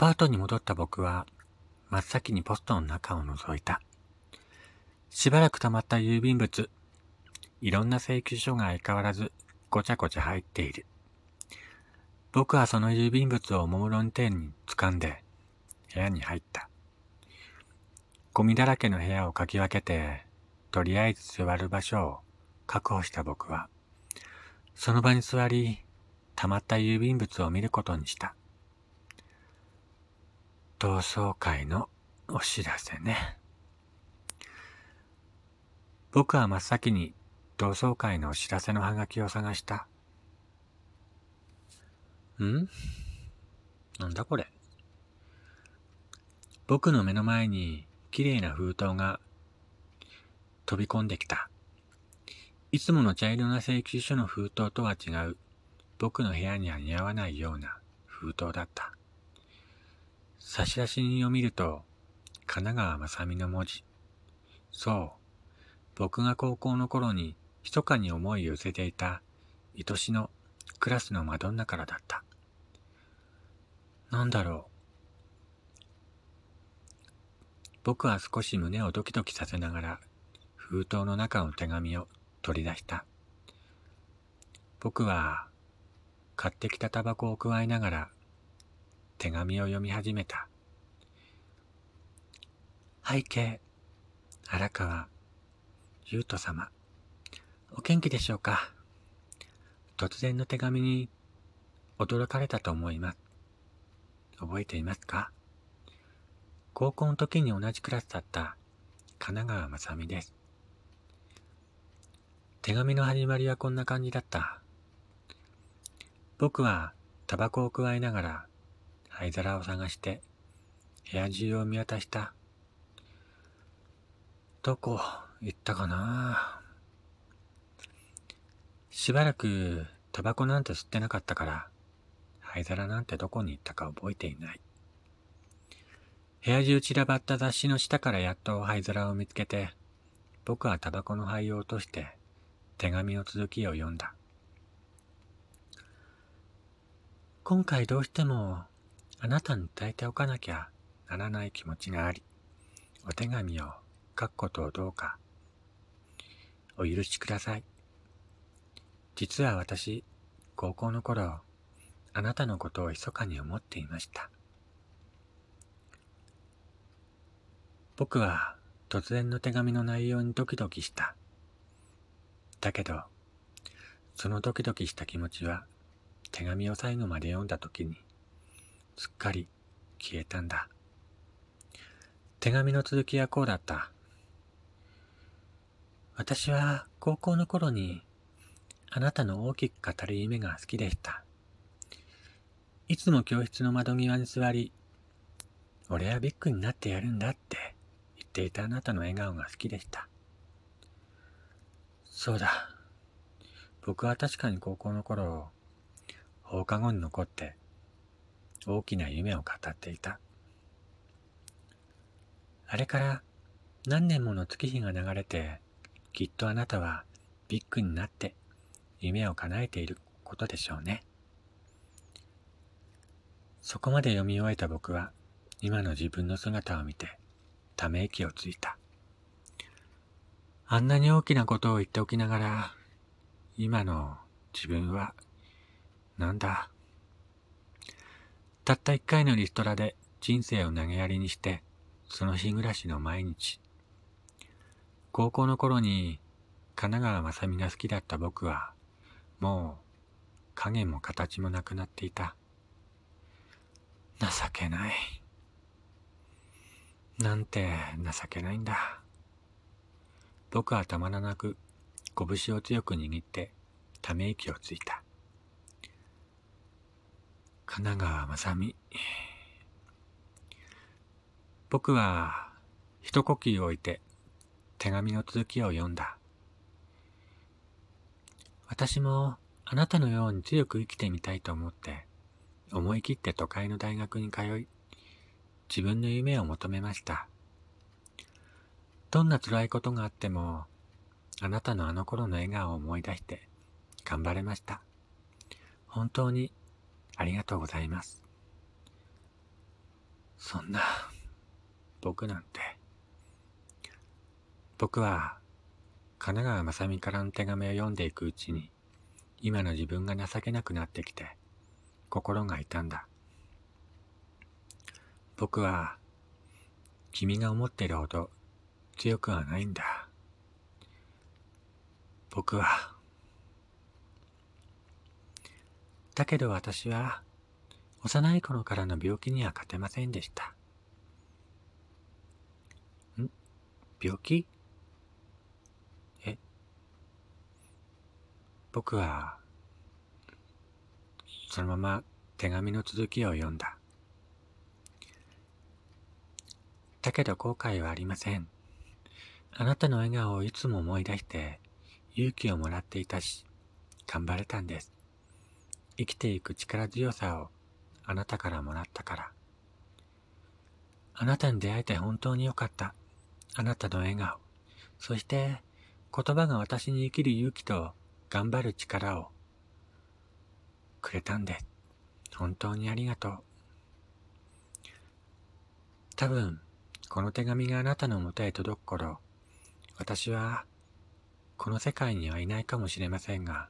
パートに戻った僕は、真っ先にポストの中を覗いた。しばらく溜まった郵便物。いろんな請求書が相変わらずごちゃごちゃ入っている。僕はその郵便物をおもむろに手に掴んで部屋に入った。ゴミだらけの部屋をかき分けて、とりあえず座る場所を確保した僕は、その場に座り、溜まった郵便物を見ることにした。同窓会のお知らせね。僕は真っ先に同窓会のお知らせのハガキを探した。ん？なんだこれ？僕の目の前に綺麗な封筒が飛び込んできた。いつもの茶色な請求書の封筒とは違う、僕の部屋には似合わないような封筒だった。差出人を見ると、神奈川正美の文字。そう。僕が高校の頃に密かに思い寄せていた愛しのクラスのマドンナからだった。なんだろう。僕は少し胸をドキドキさせながら封筒の中の手紙を取り出した。僕は買ってきたタバコをくわえながら手紙を読み始めた。背景、荒川、優斗様、お元気でしょうか？突然の手紙に驚かれたと思います。覚えていますか？高校の時に同じクラスだった神奈川まさみです。手紙の始まりはこんな感じだった。僕はタバコをくわえながら灰皿を探して部屋中を見渡した。どこ行ったかな？しばらくタバコなんて吸ってなかったから灰皿なんてどこに行ったか覚えていない。部屋中散らばった雑誌の下からやっと灰皿を見つけて、僕はタバコの灰を落として手紙の続きを読んだ。今回どうしてもあなたに伝えておかなきゃならない気持ちがあり、お手紙を書くことをどうか、お許しください。実は私、高校の頃、あなたのことを密かに思っていました。僕は突然の手紙の内容にドキドキした。だけど、そのドキドキした気持ちは手紙を最後まで読んだ時にすっかり消えたんだ。手紙の続きはこうだった。私は高校の頃にあなたの大きく語る夢が好きでした。いつも教室の窓際に座り、俺はビッグになってやるんだって言っていたあなたの笑顔が好きでした。そうだ。僕は確かに高校の頃、放課後に残って大きな夢を語っていた。あれから何年もの月日が流れて、きっとあなたはビッグになって夢を叶えていることでしょうね。そこまで読み終えた僕は今の自分の姿を見てため息をついた。あんなに大きなことを言っておきながら今の自分はなんだ？たった一回のリストラで人生を投げやりにして、その日暮らしの毎日。高校の頃に神奈川正美が好きだった僕は、もう影も形もなくなっていた。情けない。なんて情けないんだ。僕はたまらなく拳を強く握ってため息をついた。神奈川正美。僕は一呼吸置いて手紙の続きを読んだ。私もあなたのように強く生きてみたいと思って思い切って都会の大学に通い自分の夢を求めました。どんな辛いことがあってもあなたのあの頃の笑顔を思い出して頑張れました。本当にありがとうございます。そんな、僕なんて。僕は、神奈川正美からの手紙を読んでいくうちに、今の自分が情けなくなってきて、心が痛んだ。僕は、君が思ってるほど強くはないんだ。僕は、だけど私は、幼い頃からの病気には勝てませんでした。ん？病気？え？僕は、そのまま手紙の続きを読んだ。だけど後悔はありません。あなたの笑顔をいつも思い出して勇気をもらっていたし、頑張れたんです。生きていく力強さをあなたからもらったから。あなたに出会えて本当によかった。あなたの笑顔。そして言葉が私に生きる勇気と頑張る力をくれたんで。本当にありがとう。多分、この手紙があなたのもとへ届く頃、私は、この世界にはいないかもしれませんが、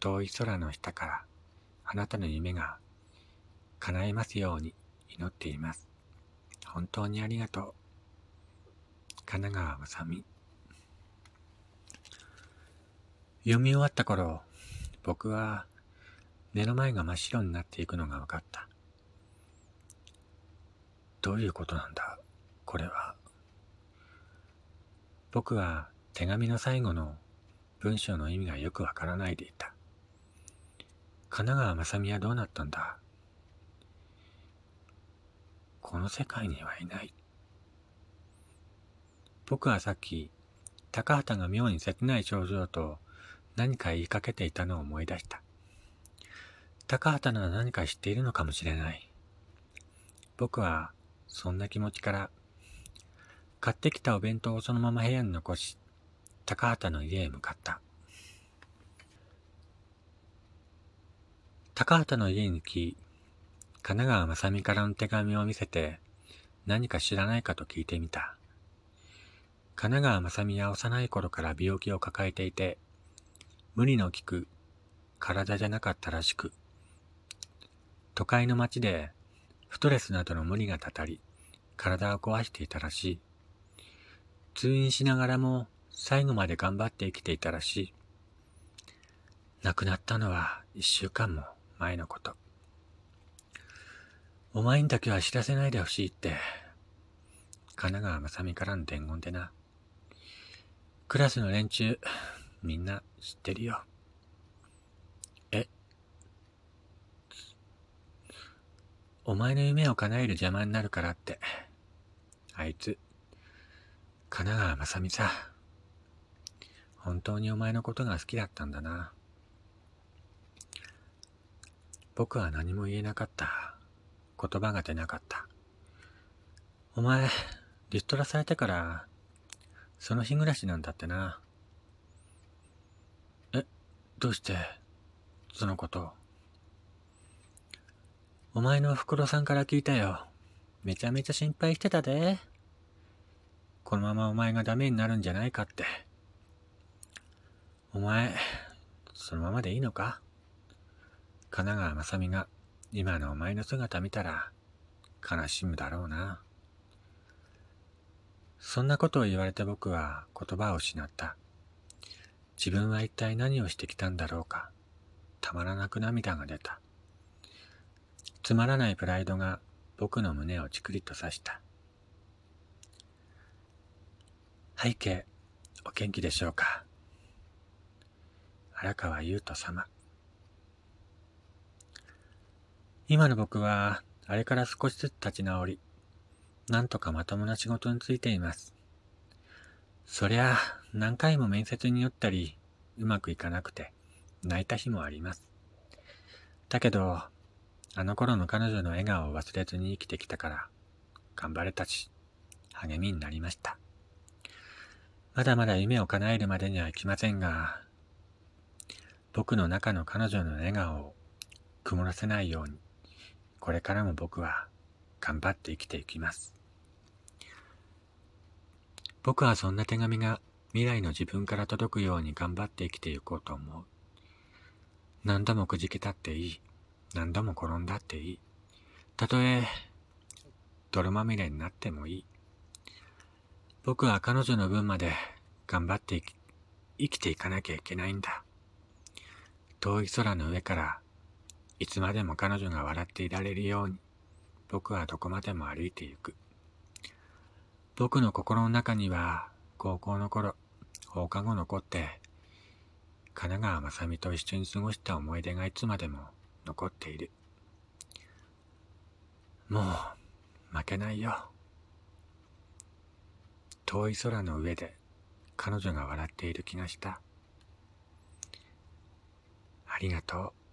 遠い空の下から、あなたの夢が叶いますように祈っています。本当にありがとう。神奈川まさみ。読み終わった頃、僕は目の前が真っ白になっていくのが分かった。どういうことなんだ？これは。僕は手紙の最後の文章の意味がよくわからないでいた。神奈川正美はどうなったんだ？この世界にはいない。僕はさっき、高畑が妙に切ない症状と何か言いかけていたのを思い出した。高畑なら何か知っているのかもしれない。僕はそんな気持ちから買ってきたお弁当をそのまま部屋に残し、高畑の家へ向かった。高畑の家に来、神奈川正美からの手紙を見せて、何か知らないかと聞いてみた。神奈川正美は幼い頃から病気を抱えていて、無理の利く体じゃなかったらしく、都会の街でストレスなどの無理がたたり、体を壊していたらしい。通院しながらも最後まで頑張って生きていたらしい。亡くなったのは一週間も前のこと。お前にだけは知らせないでほしいって、神奈川正美からの伝言でな。クラスの連中、みんな知ってるよ。え？お前の夢を叶える邪魔になるからって、あいつ、神奈川正美さ。本当にお前のことが好きだったんだな。僕は何も言えなかった。言葉が出なかった。お前、リストラされてから、その日暮らしなんだってな。え、どうして、そのこと。お前のおふくろさんから聞いたよ。めちゃめちゃ心配してたで。このままお前がダメになるんじゃないかって。お前、そのままでいいのか？神奈川正美が今のお前の姿見たら悲しむだろうな。そんなことを言われて僕は言葉を失った。自分は一体何をしてきたんだろうか。たまらなく涙が出た。つまらないプライドが僕の胸をチクリと刺した。背景、お元気でしょうか荒川優斗様。今の僕は、あれから少しずつ立ち直り、なんとかまともな仕事についています。そりゃ、何回も面接によったり、うまくいかなくて、泣いた日もあります。だけど、あの頃の彼女の笑顔を忘れずに生きてきたから、頑張れたし、励みになりました。まだまだ夢を叶えるまでにはいきませんが、僕の中の彼女の笑顔を曇らせないように、これからも僕は頑張って生きていきます。僕はそんな手紙が未来の自分から届くように頑張って生きていこうと思う。何度もくじけたっていい。何度も転んだっていい。たとえ、泥まみれになってもいい。僕は彼女の分まで頑張って生きていかなきゃいけないんだ。遠い空の上からいつまでも彼女が笑っていられるように僕はどこまでも歩いてゆく。僕の心の中には高校の頃放課後残って、神奈川まさみと一緒に過ごした思い出がいつまでも残っている。もう、負けないよ。遠い空の上で彼女が笑っている気がした。ありがとう。